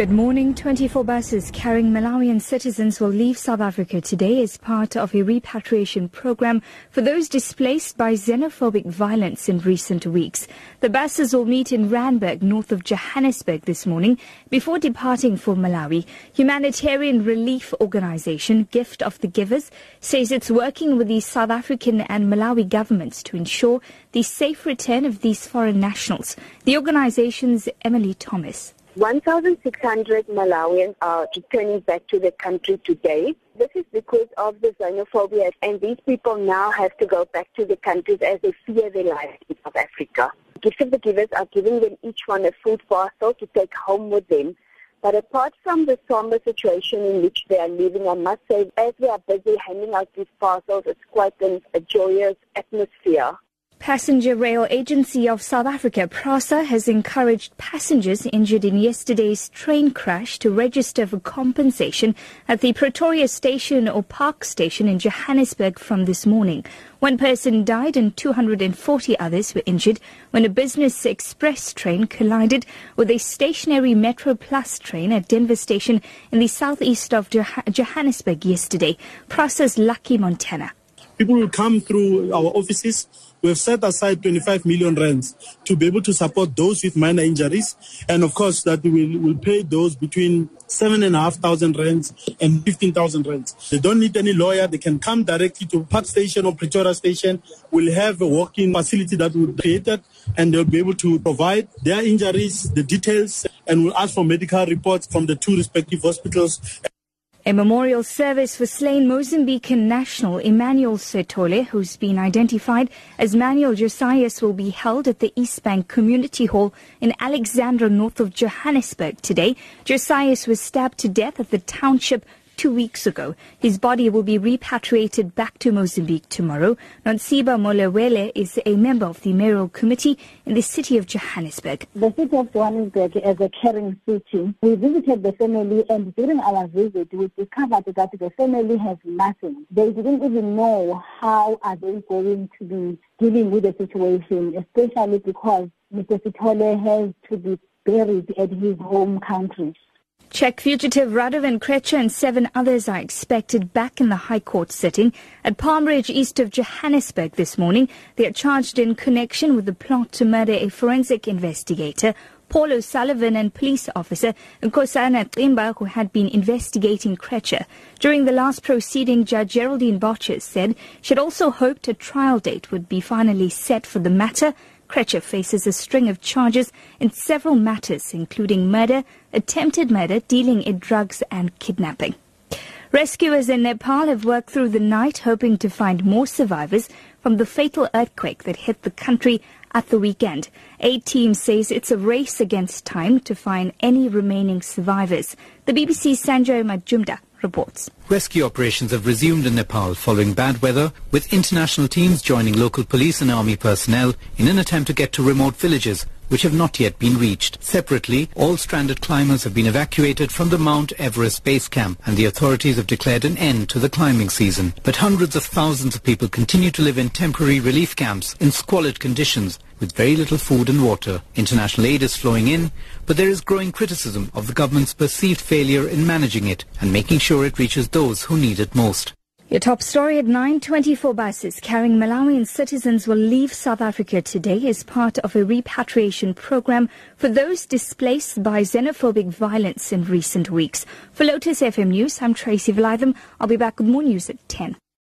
Good morning. 24 buses carrying Malawian citizens will leave South Africa today as part of a repatriation program for those displaced by xenophobic violence in recent weeks. The buses will meet in Randburg, north of Johannesburg this morning before departing for Malawi. Humanitarian relief organization Gift of the Givers says it's working with the South African and Malawi governments to ensure the safe return of these foreign nationals. The organization's Emily Thomas. 1,600 Malawians are returning back to the country today. This is because of the xenophobia, and these people now have to go back to the countries as they fear their lives in South Africa. Gifts of the Givers are giving them each one a food parcel to take home with them. But apart from the somber situation in which they are living, I must say, as we are busy handing out these parcels, it's quite an, a joyous atmosphere. Passenger Rail Agency of South Africa, PRASA, has encouraged passengers injured in yesterday's train crash to register for compensation at the Pretoria Station or Park Station in Johannesburg from this morning. One person died and 240 others were injured when a business express train collided with a stationary Metro Plus train at Denver Station in the southeast of Johannesburg yesterday. PRASA's Lucky Montana. People will come through our offices we have set aside 25 million rands to be able to support those with minor injuries. And of course, that we will will pay those between seven and a half thousand rands and 15,000 rands. They don't need any lawyer. They can come directly to Park Station or Pretoria Station. We'll have a walk-in facility that will be created and they'll be able to provide their injuries, the details, and we'll ask for medical reports from the two respective hospitals. A memorial service for slain Mozambican national Emmanuel Sithole, who's been identified as Manuel Josias, will be held at the East Bank Community Hall in Alexandra, north of Johannesburg today. Josias was stabbed to death at the township two weeks ago. His body will be repatriated back to Mozambique tomorrow. Nonceba Molwele is a member of the mayoral committee in the city of Johannesburg. The city of Johannesburg is a caring city. We visited the family and during our visit we discovered that the family has nothing. They didn't even know how are they going to be dealing with the situation, especially because Mr. Sithole has to be buried at his home country. Czech fugitive Radovan Krejcir and seven others are expected back in the High Court sitting at Palm Ridge east of Johannesburg this morning. They are charged in connection with the plot to murder a forensic investigator, Paul O'Sullivan and police officer Nkosana Ximba, who had been investigating Krejcir. During the last proceeding, Judge Geraldine Borchers said she had also hoped a trial date would be finally set for the matter Krejcir faces a string of charges in several matters, including murder, attempted murder, dealing in drugs, and kidnapping. Rescuers in Nepal have worked through the night hoping to find more survivors from the fatal earthquake that hit the country at the weekend. A team says it's a race against time to find any remaining survivors. The BBC's Sanjoy Majumder reports. Rescue operations have resumed in Nepal following bad weather, with international teams joining local police and army personnel in an attempt to get to remote villages which have not yet been reached. Separately, all stranded climbers have been evacuated from the Mount Everest base camp and the authorities have declared an end to the climbing season. But hundreds of thousands of people continue to live in temporary relief camps in squalid conditions with very little food and water. International aid is flowing in, but there is growing criticism of the government's perceived failure in managing it and making sure it reaches those who need it most. Your top story at 924 buses carrying Malawian citizens will leave South Africa today as part of a repatriation program for those displaced by xenophobic violence in recent weeks. For Lotus FM News, I'm Tracy Valaydham. I'll be back with more news at 10.